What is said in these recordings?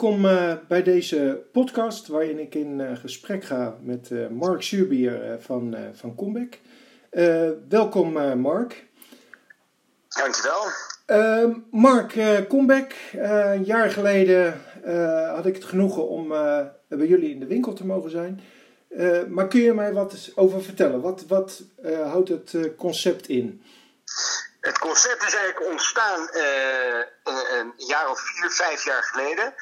welkom bij deze podcast waarin ik in gesprek ga met Mark Zuurbier van, van Comeback. welkom Mark. Dankjewel. Uh, Mark, Comeback. Een jaar geleden had ik het genoegen om bij jullie in de winkel te mogen zijn. maar kun je mij wat over vertellen? Wat, wat houdt het concept in? Het concept is eigenlijk ontstaan een, jaar of vier, vijf jaar geleden.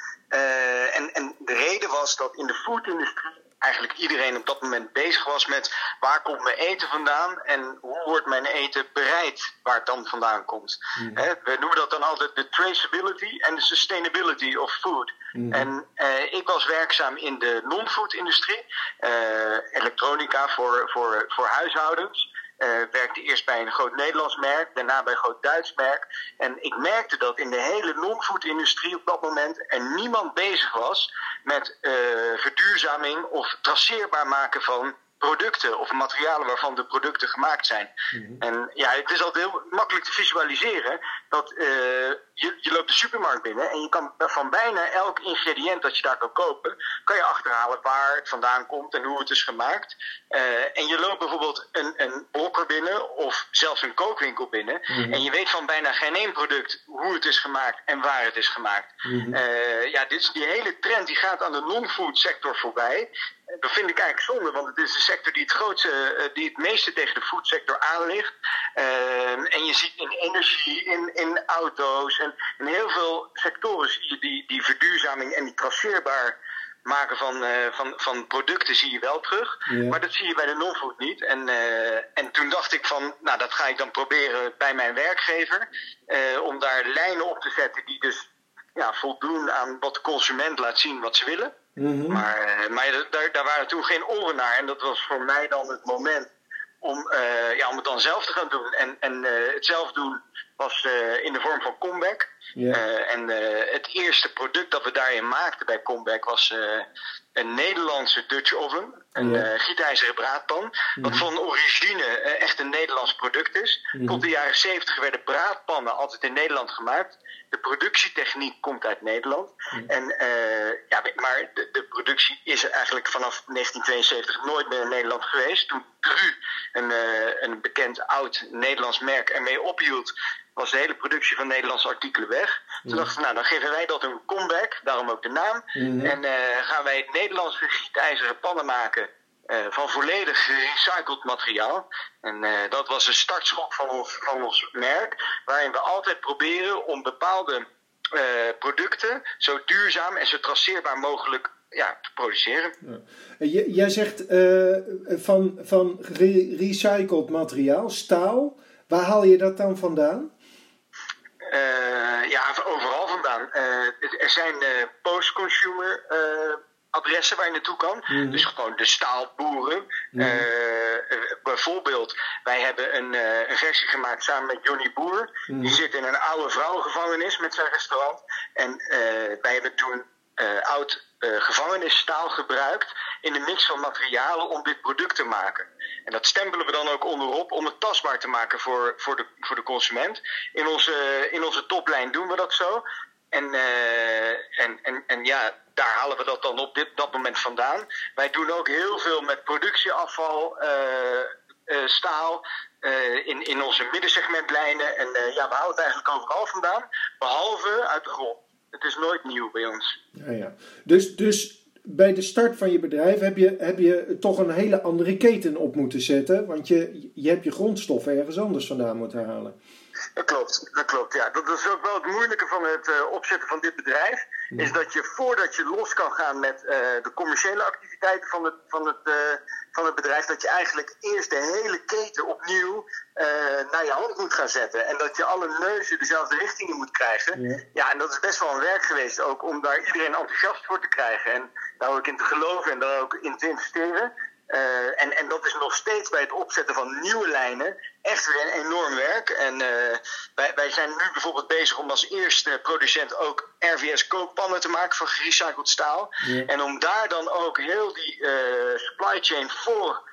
En, en de reden was dat in de foodindustrie eigenlijk iedereen op dat moment bezig was met waar komt mijn eten vandaan en hoe wordt mijn eten bereid waar het dan vandaan komt. Mm. we noemen dat dan altijd de traceability en de sustainability of food. Mm. En eh, ik was werkzaam in de non-food industrie, eh, elektronica voor, voor, voor huishoudens. Uh, werkte eerst bij een groot Nederlands merk, daarna bij een groot Duits merk. En ik merkte dat in de hele non-food industrie op dat moment er niemand bezig was met uh, verduurzaming of traceerbaar maken van producten of materialen waarvan de producten gemaakt zijn. Mhm. En ja, het is altijd heel makkelijk te visualiseren dat uh, je, je loopt de supermarkt binnen en je kan van bijna elk ingrediënt dat je daar kan kopen, kan je achterhalen waar het vandaan komt en hoe het is gemaakt. Uh, en je loopt bijvoorbeeld een, een blokker binnen of zelfs een kookwinkel binnen mhm. en je weet van bijna geen één product hoe het is gemaakt en waar het is gemaakt. Mm uh, ja, dit, die hele trend die gaat aan de non-food sector voorbij. Dat vind ik eigenlijk zonde, want het is de sector die het, grootste, eh, die het meeste tegen de foodsector aanligt. Uh, en je ziet in energie, in, in auto's en in heel veel sectoren zie je die, die verduurzaming en die traceerbaar maken van, uh, van, van producten zie je wel terug. Maar dat zie je bij de non-food niet. En, uh, en toen dacht ik van, nou dat ga ik dan proberen bij mijn werkgever. Om daar lijnen op te zetten die dus ja, voldoen aan wat de consument laat zien wat ze willen. Mhm. Maar, eh, maar daar, daar waren toen geen oren naar. En dat was voor mij dan het moment om, uh, ja, om het dan zelf te gaan doen. En, en uh, het zelf doen was uh, in de vorm van Comeback. Yeah. en het eerste product dat we daarin maakten bij Comeback was een Nederlandse Dutch oven. Een yeah. gietijzeren braadpan. Wat mhm. van origine echt een Nederlands product is. Mm Tot de jaren 70 werden braadpannen altijd in Nederland gemaakt. De productietechniek komt uit Nederland. En, maar de, de, productie is eigenlijk vanaf 1972 nooit meer in Nederland geweest. Toen Cru, een, uh, een bekend oud Nederlands merk, ermee ophield, was de hele productie van Nederlandse artikelen weg. Toen dachten we, nou dan geven wij dat een comeback, daarom ook de naam. Mm En uh, gaan wij Nederlandse gietijzeren pannen maken uh, van volledig gerecycled materiaal. En uh, dat was een startschok van ons, van ons merk, waarin we altijd proberen om bepaalde producten zo duurzaam en zo traceerbaar mogelijk ja, te produceren. Ja. Jij zegt van, van gerecycled materiaal, staal. Waar haal je dat dan vandaan? ja, overal vandaan. er zijn post-consumer adressen waar je naartoe kan. Mhm. Dus gewoon de staalboeren. Mm bijvoorbeeld, wij hebben een, uh, een, versie gemaakt samen met Johnny Boer. Die mhm. zit in een oude vrouwengevangenis met zijn restaurant. En uh, wij hebben toen oud gevangenisstaal gebruikt in de mix van materialen om dit product te maken. En dat stempelen we dan ook onderop om het tastbaar te maken voor, voor, de, voor de consument. In onze, in onze toplijn doen we dat zo. En, uh, en, en, en ja, daar halen we dat dan op dit, dat moment vandaan. Wij doen ook heel veel met productieafval, uh, uh, staal, in, in onze middensegmentlijnen. En ja, we halen het eigenlijk overal vandaan, behalve uit de grond. Het is nooit nieuw bij ons. Ja, ja. Dus, dus bij de start van je bedrijf heb je, heb je toch een hele andere keten op moeten zetten. Want je, je hebt je grondstoffen ergens anders vandaan moeten halen. Dat klopt, dat klopt. Ja. Dat is ook wel het moeilijke van het uh, opzetten van dit bedrijf. Is dat je voordat je los kan gaan met uh, de commerciële activiteiten van het, van, het, uh, van het bedrijf, dat je eigenlijk eerst de hele keten opnieuw naar je hand moet gaan zetten. En dat je alle neuzen dezelfde richting in moet krijgen. Ja. ja, en dat is best wel een werk geweest ook om daar iedereen enthousiast voor te krijgen. En daar ook in te geloven en daar ook in te investeren. Uh, en, en dat is nog steeds bij het opzetten van nieuwe lijnen echt weer een enorm werk. En uh, wij, wij zijn nu bijvoorbeeld bezig om als eerste producent ook RVS kookpannen te maken van gerecycled staal. En om daar dan ook heel die uh, supply chain voor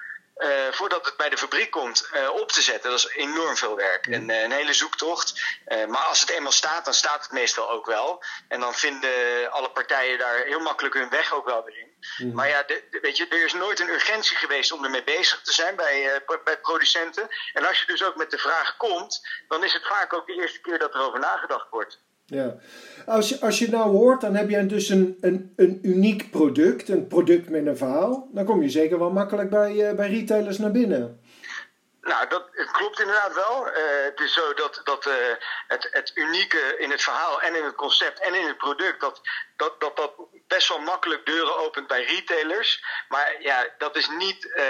voordat het bij de fabriek komt, op te zetten. Dat is enorm veel werk. En een hele zoektocht. maar als het eenmaal staat, dan staat het meestal ook wel. En dan vinden alle partijen daar heel makkelijk hun weg ook wel weer in. Mhm. Maar ja, de, weet je, er is nooit een urgentie geweest om ermee bezig te zijn bij, uh, bij producenten. En als je dus ook met de vraag komt, dan is het vaak ook de eerste keer dat er over nagedacht wordt. Ja, als je, als je nou hoort, dan heb je dus een, een, een uniek product, een product met een verhaal. Dan kom je zeker wel makkelijk bij, uh, bij retailers naar binnen. Nou, dat, klopt inderdaad wel. Uh, het is zo dat, dat uh, het, het unieke in het verhaal en in het concept en in het product, dat dat, dat, dat best wel makkelijk deuren opent bij retailers. Maar ja, dat is niet uh,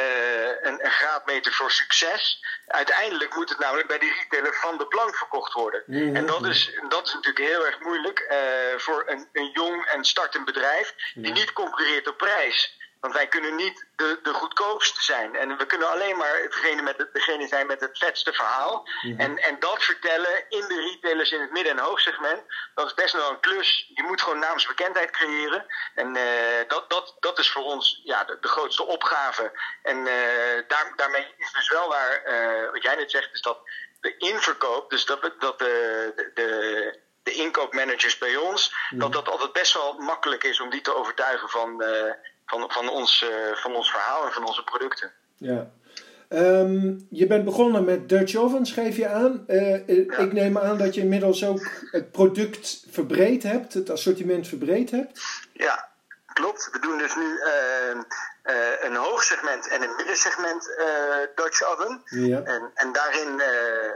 een, een, graadmeter voor succes. Uiteindelijk moet het namelijk bij die retailer van de plank verkocht worden. Mhm. En dat is, dat is natuurlijk heel erg moeilijk voor een, een jong en startend bedrijf die niet concurreert op prijs. Want wij kunnen niet de, de goedkoopste zijn. En we kunnen alleen maar degene, met degene zijn met het vetste verhaal. Mhm. en, en dat vertellen in de retailers in het midden- en hoogsegment. Dat is best wel een klus. Je moet gewoon naamsbekendheid creëren. En uh, dat, dat, dat is voor ons ja, de, de grootste opgave. En uh, daar, daarmee is dus wel waar, uh, wat jij net zegt, is dat de inverkoop, dus dat, dat de, de, de inkoopmanagers bij ons, dat mhm. dat altijd best wel makkelijk is om die te overtuigen van, uh, van, van, ons, uh, van ons verhaal en van onze producten. Ja. Um, je bent begonnen met Dutch Ovens, geef je aan. Uh, Ik neem aan dat je inmiddels ook het product verbreed hebt, het assortiment verbreed hebt. Ja, klopt. We doen dus nu uh, uh, een hoogsegment en een middensegment Dutch Oven. Ja. En, en daarin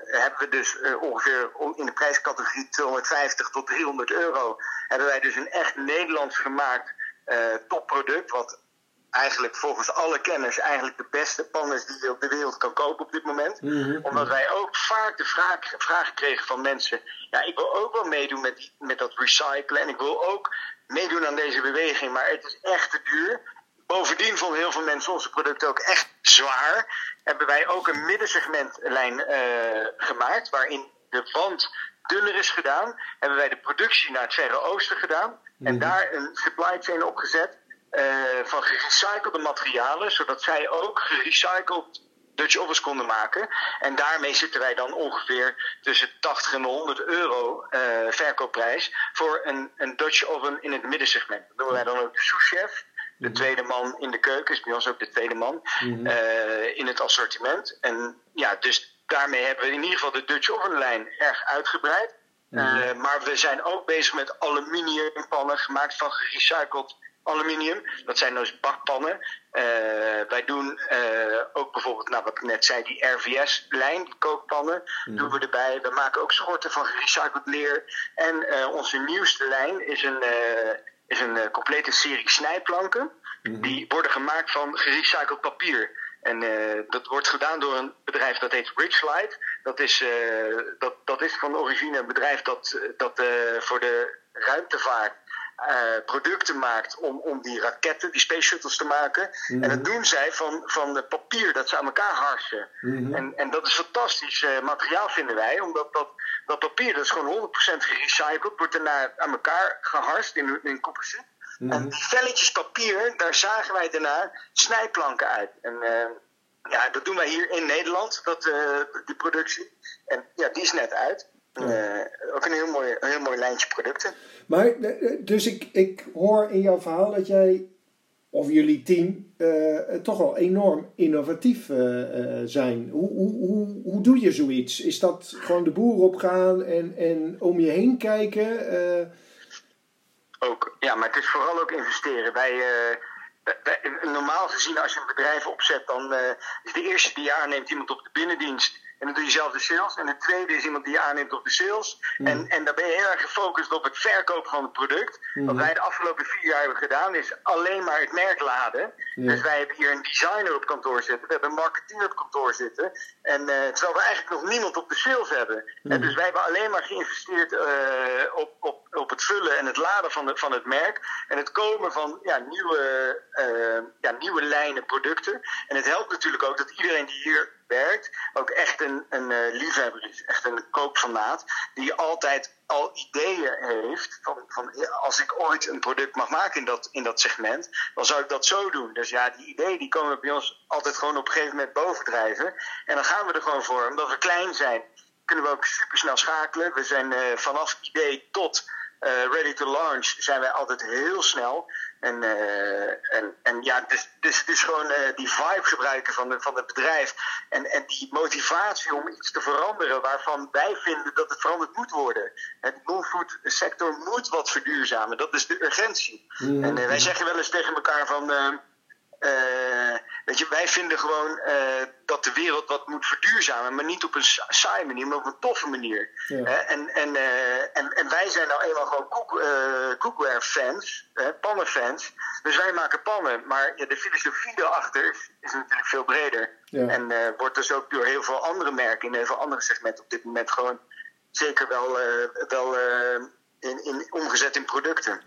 hebben we dus ongeveer in de prijscategorie 250 tot 300 euro... hebben wij dus een echt Nederlands gemaakt topproduct. Wat eigenlijk volgens alle kenners eigenlijk de beste pan is die je op de wereld kan kopen op dit moment. Mhm. Omdat wij ook vaak de vraag, vraag kregen van mensen. Ja, ik wil ook wel meedoen met, met dat recyclen. En ik wil ook meedoen aan deze beweging. Maar het is echt te duur. Bovendien vonden heel veel mensen onze producten ook echt zwaar. Hebben wij ook een middensegmentlijn uh, gemaakt. Waarin de wand dunner is gedaan. Hebben wij de productie naar het Verre Oosten gedaan. En mhm. daar een supply chain opgezet uh, van gerecyclede materialen, zodat zij ook gerecycled Dutch ovens konden maken. En daarmee zitten wij dan ongeveer tussen 80 en 100 euro uh, verkoopprijs voor een, een Dutch oven in het middensegment. Dat doen wij dan ook de souschef. De mhm. tweede man in de keuken is bij ons ook de tweede man mm uh, in het assortiment. En ja, dus daarmee hebben we in ieder geval de Dutch ovenlijn erg uitgebreid. Uh, maar we zijn ook bezig met aluminiumpannen gemaakt van gerecycled aluminium. Dat zijn dus bakpannen. Uh, wij doen uh, ook bijvoorbeeld, nou, wat ik net zei, die RVS-lijn, die kookpannen, mm. doen we erbij. We maken ook schorten van gerecycled leer. En onze nieuwste lijn is een, is een complete serie snijplanken. Mm. Die worden gemaakt van gerecycled papier. En uh, dat wordt gedaan door een bedrijf dat heet Ridgelight. Dat is, uh, dat, dat is van origine een bedrijf dat, dat uh, voor de ruimtevaart producten maakt om, om die raketten, die space shuttles te maken. En dat doen zij van, van de papier dat ze aan elkaar harsen. Mm. En, en dat is fantastisch materiaal vinden wij, omdat dat, dat papier dat is gewoon 100% gerecycled, wordt daarna aan elkaar geharst in, in En mhm. die velletjes papier, daar zagen wij daarna snijplanken uit. En uh, ja, dat doen wij hier in Nederland, dat, uh, die productie. En ja, die is net uit. Uh, ook een heel mooi, een heel mooi lijntje producten. Maar, dus ik, ik hoor in jouw verhaal dat jij, of jullie team, toch wel enorm innovatief zijn. Hoe, hoe, hoe, hoe doe je zoiets? Is dat gewoon de boer opgaan en, en om je heen kijken? Ja, maar het is vooral ook investeren. Wij, uh, normaal gezien, als je een bedrijf opzet, dan uh, is de eerste die je aanneemt iemand op de binnendienst. En dan doe je zelf de sales. En de tweede is iemand die je aanneemt op de sales. Mm. En, en daar ben je heel erg gefocust op het verkopen van het product. Mm. Wat wij de afgelopen vier jaar hebben gedaan, is alleen maar het merk laden. Dus wij hebben hier een designer op kantoor zitten. We hebben een marketeer op kantoor zitten. En uh, terwijl we eigenlijk nog niemand op de sales hebben. Mm. En dus wij hebben alleen maar geïnvesteerd uh, op, op, op het vullen en het laden van, de, van het merk. En het komen van ja, nieuwe, uh, ja, nieuwe lijnen producten. En het helpt natuurlijk ook dat iedereen die hier werkt, ook echt een, een uh, liefhebber is. Echt een koopfanaat. Die altijd al ideeën heeft van, van als ik ooit een product mag maken in dat, in dat segment, dan zou ik dat zo doen. Dus ja, die ideeën die komen bij ons altijd gewoon op een gegeven moment bovendrijven. En dan gaan we er gewoon voor. Omdat we klein zijn, kunnen we ook super snel schakelen. We zijn uh, vanaf idee tot uh, ready to launch zijn wij altijd heel snel. En, uh, en, en ja, dus, dus het is gewoon uh, die vibe gebruiken van, de, van het bedrijf. En, en die motivatie om iets te veranderen waarvan wij vinden dat het veranderd moet worden. Het non-food sector moet wat verduurzamen. Dat is de urgentie. En wij zeggen wel eens tegen elkaar van uh, weet je, wij vinden gewoon uh, dat de wereld wat moet verduurzamen, maar niet op een saaie manier, maar op een toffe manier. Ja. Uh, en, en, en, en wij zijn nou eenmaal gewoon cook, cookware fans, pannenfans. Dus wij maken pannen, maar ja, de filosofie erachter is, is natuurlijk veel breder. Ja. En wordt dus ook door heel veel andere merken in heel veel andere segmenten op dit moment gewoon zeker wel, wel in, in, omgezet in producten.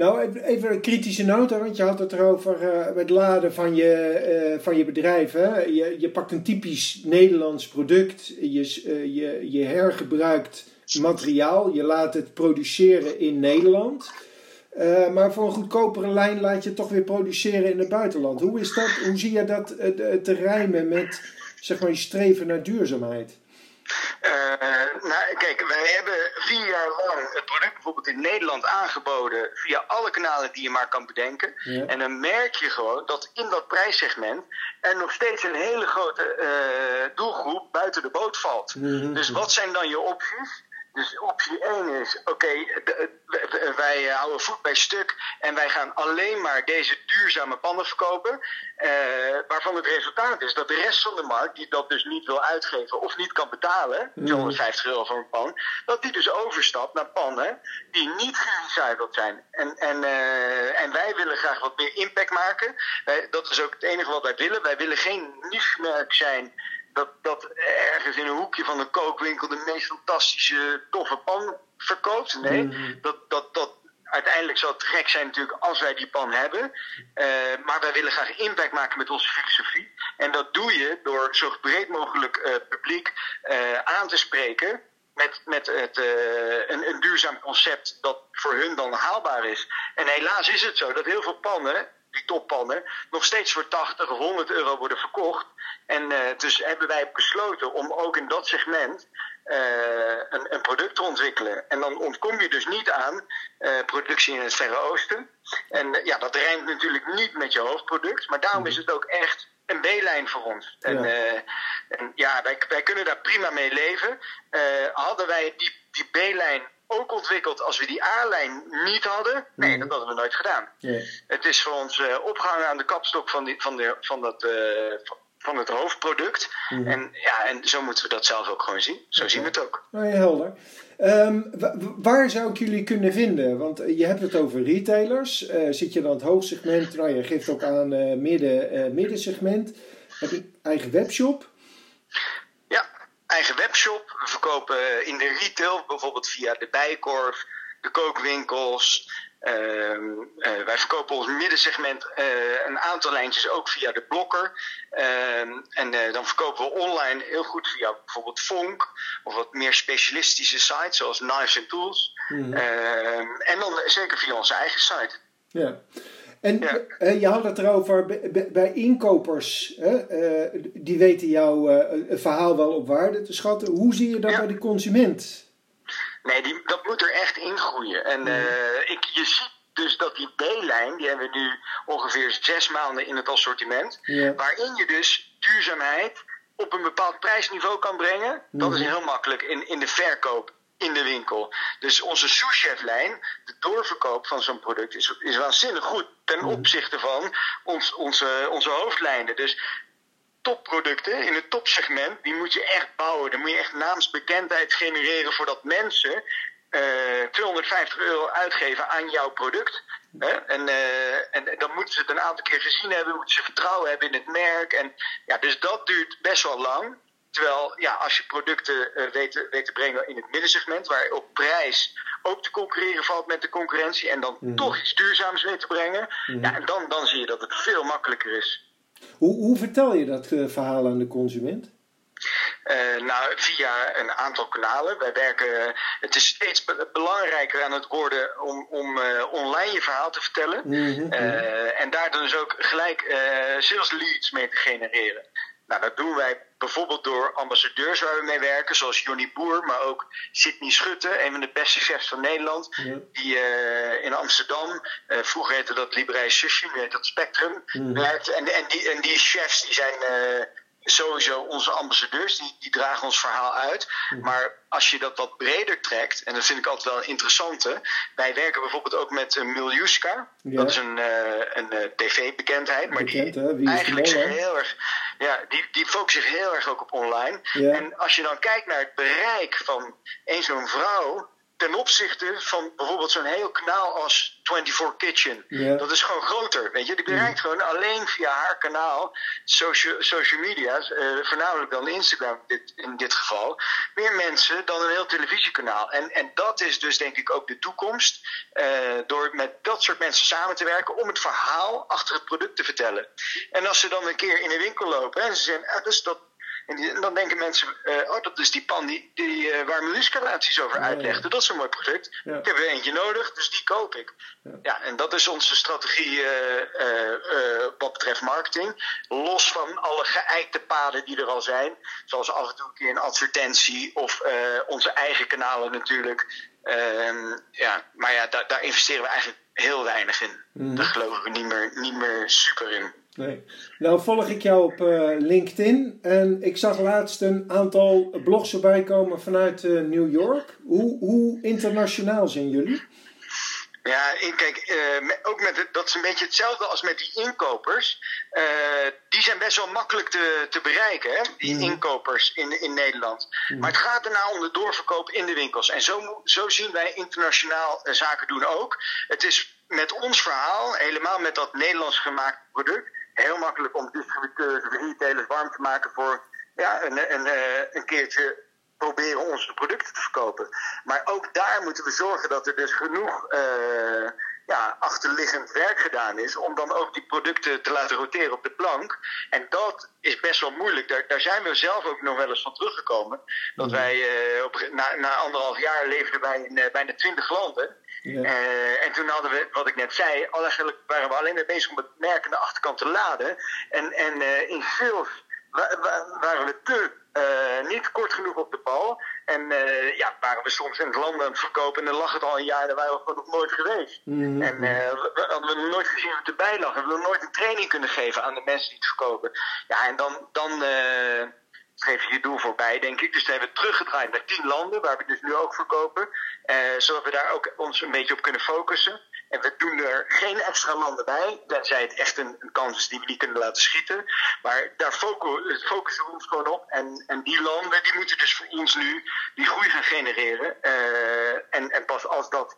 Nou, even een kritische noot, want je had het erover uh, het laden van je, uh, van je bedrijf. Je, je pakt een typisch Nederlands product, je, uh, je, je hergebruikt materiaal, je laat het produceren in Nederland. maar voor een goedkopere lijn laat je het toch weer produceren in het buitenland. Hoe, is dat, hoe zie je dat te rijmen met zeg maar, je streven naar duurzaamheid? Uh, nou, kijk, wij hebben vier jaar lang het product bijvoorbeeld in Nederland aangeboden via alle kanalen die je maar kan bedenken. En dan merk je gewoon dat in dat prijssegment er nog steeds een hele grote uh, doelgroep buiten de boot valt. Mhm. Dus wat zijn dan je opties? Dus optie 1 is, oké, okay, wij houden voet bij stuk en wij gaan alleen maar deze duurzame pannen verkopen. Uh, waarvan het resultaat is dat de rest van de markt, die dat dus niet wil uitgeven of niet kan betalen, 250 euro voor een pan, dat die dus overstapt naar pannen die niet gerecycled zijn. En, en, uh, en wij willen graag wat meer impact maken. Wij, dat is ook het enige wat wij willen. Wij willen geen niche-merk zijn dat, dat ergens in een hoekje van een kookwinkel de meest fantastische toffe pan verkoopt. Nee, mm. dat, dat, dat, uiteindelijk zal het gek zijn natuurlijk als wij die pan hebben. Uh, maar wij willen graag impact maken met onze filosofie. En dat doe je door zo breed mogelijk uh, publiek uh, aan te spreken. Met, met het, een, een duurzaam concept dat voor hun dan haalbaar is. En helaas is het zo dat heel veel pannen die toppannen, nog steeds voor 80 of 100 euro worden verkocht. En uh, dus hebben wij besloten om ook in dat segment uh, een, een, product te ontwikkelen. En dan ontkom je dus niet aan uh, productie in het Verre Oosten. En ja, dat rijmt natuurlijk niet met je hoofdproduct, maar daarom is het ook echt een B-lijn voor ons. En ja, en, ja wij, wij kunnen daar prima mee leven. hadden wij die, die B-lijn ook ontwikkeld als we die A-lijn niet hadden. Nee, dat hadden we nooit gedaan. Het is voor ons uh, opgehangen aan de kapstok van, die, van, de, van, dat, uh, van het hoofdproduct. Mhm. En, ja, en zo moeten we dat zelf ook gewoon zien. Zo zien we het ook. Nou, ja, helder. Um, waar zou ik jullie kunnen vinden? Want je hebt het over retailers. Uh, zit je dan het hoogsegment? Nou, je geeft ook aan midden, middensegment. Heb je eigen webshop? Eigen webshop. We verkopen in de retail, bijvoorbeeld via de Bijkorf, de kookwinkels. Uh, uh, wij verkopen ons middensegment uh, een aantal lijntjes ook via de blokker. Ehm, en eh, dan verkopen we online heel goed via bijvoorbeeld Fonk of wat meer specialistische sites zoals Knives and Tools. Mm en dan zeker via onze eigen site. Ja. En je had het erover, bij inkopers, hè, die weten jouw verhaal wel op waarde te schatten. Hoe zie je dat bij de consument? Nee, die, dat moet er echt in groeien. En uh, ik, je ziet dus dat die B-lijn, die hebben we nu ongeveer zes maanden in het assortiment. Waarin je dus duurzaamheid op een bepaald prijsniveau kan brengen. Dat is mhm. heel makkelijk in, in de verkoop in de winkel. Dus onze sous-chef-lijn, de doorverkoop van zo'n product, is, is waanzinnig goed ten mhm. opzichte van ons, onze, onze hoofdlijnen. Dus topproducten in het topsegment, die moet je echt bouwen. Dan moet je echt naamsbekendheid genereren voordat mensen uh, eh, 250 euro uitgeven aan jouw product. Hè? En, uh, en dan moeten ze het een aantal keer gezien hebben, moeten ze vertrouwen hebben in het merk. En, ja, dus dat duurt best wel lang. Terwijl ja, als je producten uh, weet, weet, te brengen in het middensegment, waar op prijs ook te concurreren valt met de concurrentie, en dan mhm. toch iets duurzaams weet te brengen, mm ja, en dan, dan zie je dat het veel makkelijker is. Hoe, hoe vertel je dat verhaal aan de consument? Uh, nou, via een aantal kanalen. Wij werken, het is steeds belangrijker aan het worden om, om uh, online je verhaal te vertellen. Mm en daar dus ook gelijk sales leads mee te genereren. Nou, dat doen wij bijvoorbeeld door ambassadeurs waar we mee werken, zoals Johnny Boer, maar ook Sidney Schutte, een van de beste chefs van Nederland, die uh, in Amsterdam, uh, vroeger heette dat Librei Sushi, nu heet dat Spectrum, mm werkt. En, en, die, en die chefs die zijn uh, sowieso onze ambassadeurs, die, die dragen ons verhaal uit. Maar als je dat wat breder trekt, en dat vind ik altijd wel een interessante. Wij werken bijvoorbeeld ook met uh, Miljuska. Dat is een, uh, een uh, tv-bekendheid, maar die eigenlijk zich heel erg. Ja, die, die focust zich heel erg ook op online. En als je dan kijkt naar het bereik van één zo'n vrouw ten opzichte van bijvoorbeeld zo'n heel kanaal als 24 Kitchen. Dat is gewoon groter, weet je. Die bereikt gewoon alleen via haar kanaal, social, social media, uh, voornamelijk dan Instagram dit, in dit geval, meer mensen dan een heel televisiekanaal. En, en dat is dus denk ik ook de toekomst, uh, door met dat soort mensen samen te werken om het verhaal achter het product te vertellen. En als ze dan een keer in de winkel lopen en ze zeggen, ah, dus dat en, dan denken mensen, uh, oh, dat is die pan die, die, uh, waar relaties over uitlegde. Dat is een mooi product. Ik heb er eentje nodig, dus die koop ik. Ja, ja en dat is onze strategie uh, wat betreft marketing. Los van alle geëikte paden die er al zijn. Zoals af en toe een keer een advertentie of onze eigen kanalen natuurlijk. Ehm, ja, maar ja, daar, daar investeren we eigenlijk heel weinig in. Mm. Daar geloven we niet meer, niet meer super in. Nee. Nou volg ik jou op uh, LinkedIn en ik zag laatst een aantal blogs erbij komen vanuit uh, New York. Hoe, hoe internationaal zijn jullie? Ja, kijk, uh, ook met dat is een beetje hetzelfde als met die inkopers. die zijn best wel makkelijk te, te bereiken, hè? die mm. inkopers in, in Nederland. Mm. Maar het gaat erna om de doorverkoop in de winkels. En zo, zo zien wij internationaal zaken doen ook. Het is met ons verhaal, helemaal met dat Nederlands gemaakte product heel makkelijk om distributeurs of retailers warm te maken voor ja, een, een, eh, een keertje proberen onze producten te verkopen. Maar ook daar moeten we zorgen dat er dus genoeg uh, ja, achterliggend werk gedaan is om dan ook die producten te laten roteren op de plank. En dat is best wel moeilijk. Daar, daar zijn we zelf ook nog wel eens van teruggekomen. Dat wij uh, op, na, na anderhalf jaar leefden wij in uh, bijna twintig landen. Uh, en toen hadden we, wat ik net zei, eigenlijk waren we alleen maar bezig om het merk aan de achterkant te laden. En, en in veel waren we te niet kort genoeg op de bal. En ja, waren we soms in het land aan het verkopen en dan lag het al een jaar, daar waren we gewoon nog nooit geweest. Mm-hmm. En we, hadden we nooit gezien wat erbij lag. We hebben nooit een training kunnen geven aan de mensen die het verkopen. Ja, en dan, dan geef je je doel voorbij, denk ik. Dus hebben we teruggedraaid naar tien landen, waar we dus nu ook verkopen. Uh, zodat we daar ook ons een beetje op kunnen focussen. En we doen er geen extra landen bij, tenzij het echt een, een kans is die we niet kunnen laten schieten. Maar daar focussen we ons gewoon op. En, en die landen die moeten dus voor ons nu die groei gaan genereren. Uh, en, en pas als dat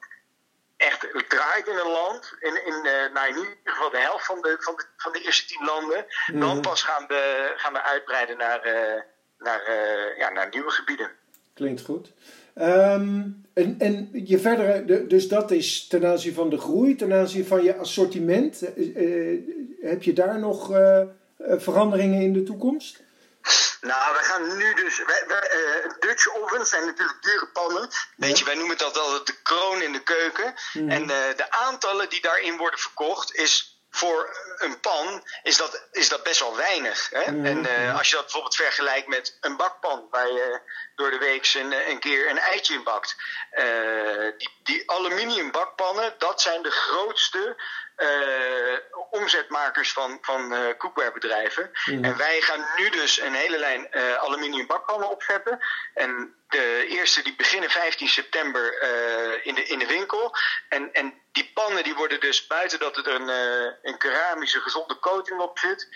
echt draait in een land, in, in, uh, nou in ieder geval de helft van de, van de, van de eerste tien landen, dan mhm. pas gaan we, gaan we uitbreiden naar, uh, naar, uh, ja, naar nieuwe gebieden. Klinkt goed. Um, en, en je verdere, dus dat is ten aanzien van de groei, ten aanzien van je assortiment. heb je daar nog veranderingen in de toekomst? Nou, we gaan nu dus. Wij, wij, uh, Dutch ovens zijn natuurlijk dure pannen. Weet je, wij noemen dat altijd de kroon in de keuken. Mhm. En uh, de aantallen die daarin worden verkocht is voor een pan is dat, is dat best wel weinig. Hè? Mhm. En uh, als je dat bijvoorbeeld vergelijkt met een bakpan, waar je door de week een, een keer een eitje in bakt. Uh, die, die aluminium bakpannen, dat zijn de grootste omzetmakers van, van uh, koekwarebedrijven. Mm. En wij gaan nu dus een hele lijn uh, aluminium bakpannen opzetten. En de eerste die beginnen 15 september in, de, in de winkel. En, en die pannen die worden dus buiten dat er een, een keramische gezonde coating op zit,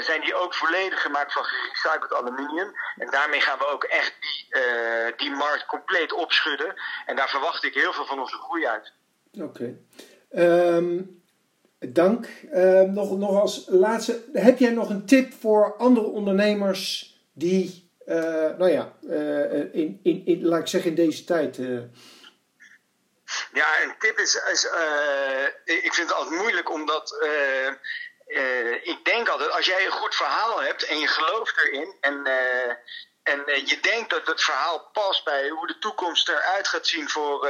zijn die ook volledig gemaakt van gerecycled aluminium. En daarmee gaan we ook echt die, die markt compleet opschudden. En daar verwacht ik heel veel van onze groei uit. Oké. Um, dank. Um, nog, nog als laatste, heb jij nog een tip voor andere ondernemers die, uh, nou ja, uh, in, in, in, laat ik zeggen, in deze tijd. Ja, een tip is, is ik vind het altijd moeilijk omdat ik denk altijd, als jij een goed verhaal hebt en je gelooft erin en, en je denkt dat het verhaal past bij hoe de toekomst eruit gaat zien voor,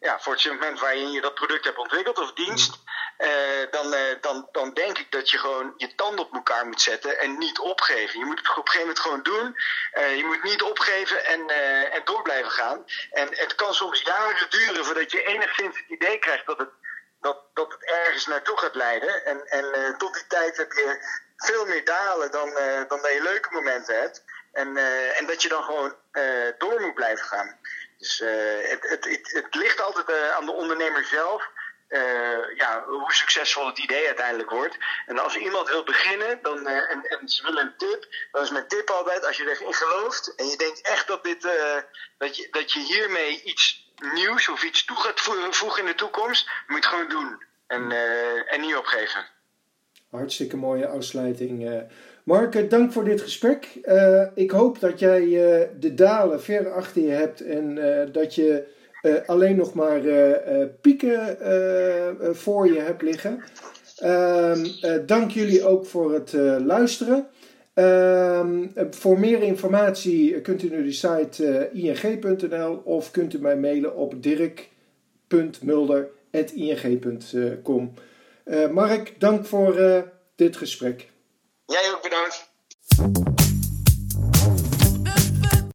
ja, voor het segment waarin je dat product hebt ontwikkeld of dienst, uh, dan, uh, dan, dan denk ik dat je gewoon je tanden op elkaar moet zetten en niet opgeven. Je moet het op een gegeven moment gewoon doen. Uh, je moet niet opgeven en, en door blijven gaan. En het kan soms jaren duren voordat je enigszins het idee krijgt dat het, dat, dat het ergens naartoe gaat leiden. En, en tot die tijd heb je veel meer dalen dan, dan dat je leuke momenten hebt. En, en dat je dan gewoon door moet blijven gaan. Dus het, het, het, het, ligt altijd aan de ondernemer zelf uh, ja, hoe succesvol het idee uiteindelijk wordt. En als iemand wil beginnen dan, uh, en, en, ze willen een tip, dan is mijn tip altijd: als je erin gelooft en je denkt echt dat, dit, uh, dat, je, dat je hiermee iets nieuws of iets toe gaat voegen in de toekomst, moet je het gewoon doen en, en niet opgeven. Hartstikke mooie afsluiting. Mark, dank voor dit gesprek. ik hoop dat jij de dalen ver achter je hebt en dat je alleen nog maar pieken voor je hebt liggen. Ehm, dank jullie ook voor het luisteren. Ehm, voor meer informatie kunt u naar de site ing.nl of kunt u mij mailen op dirk.mulder.ing.com. Mark, dank voor dit gesprek. Jij ook bedankt.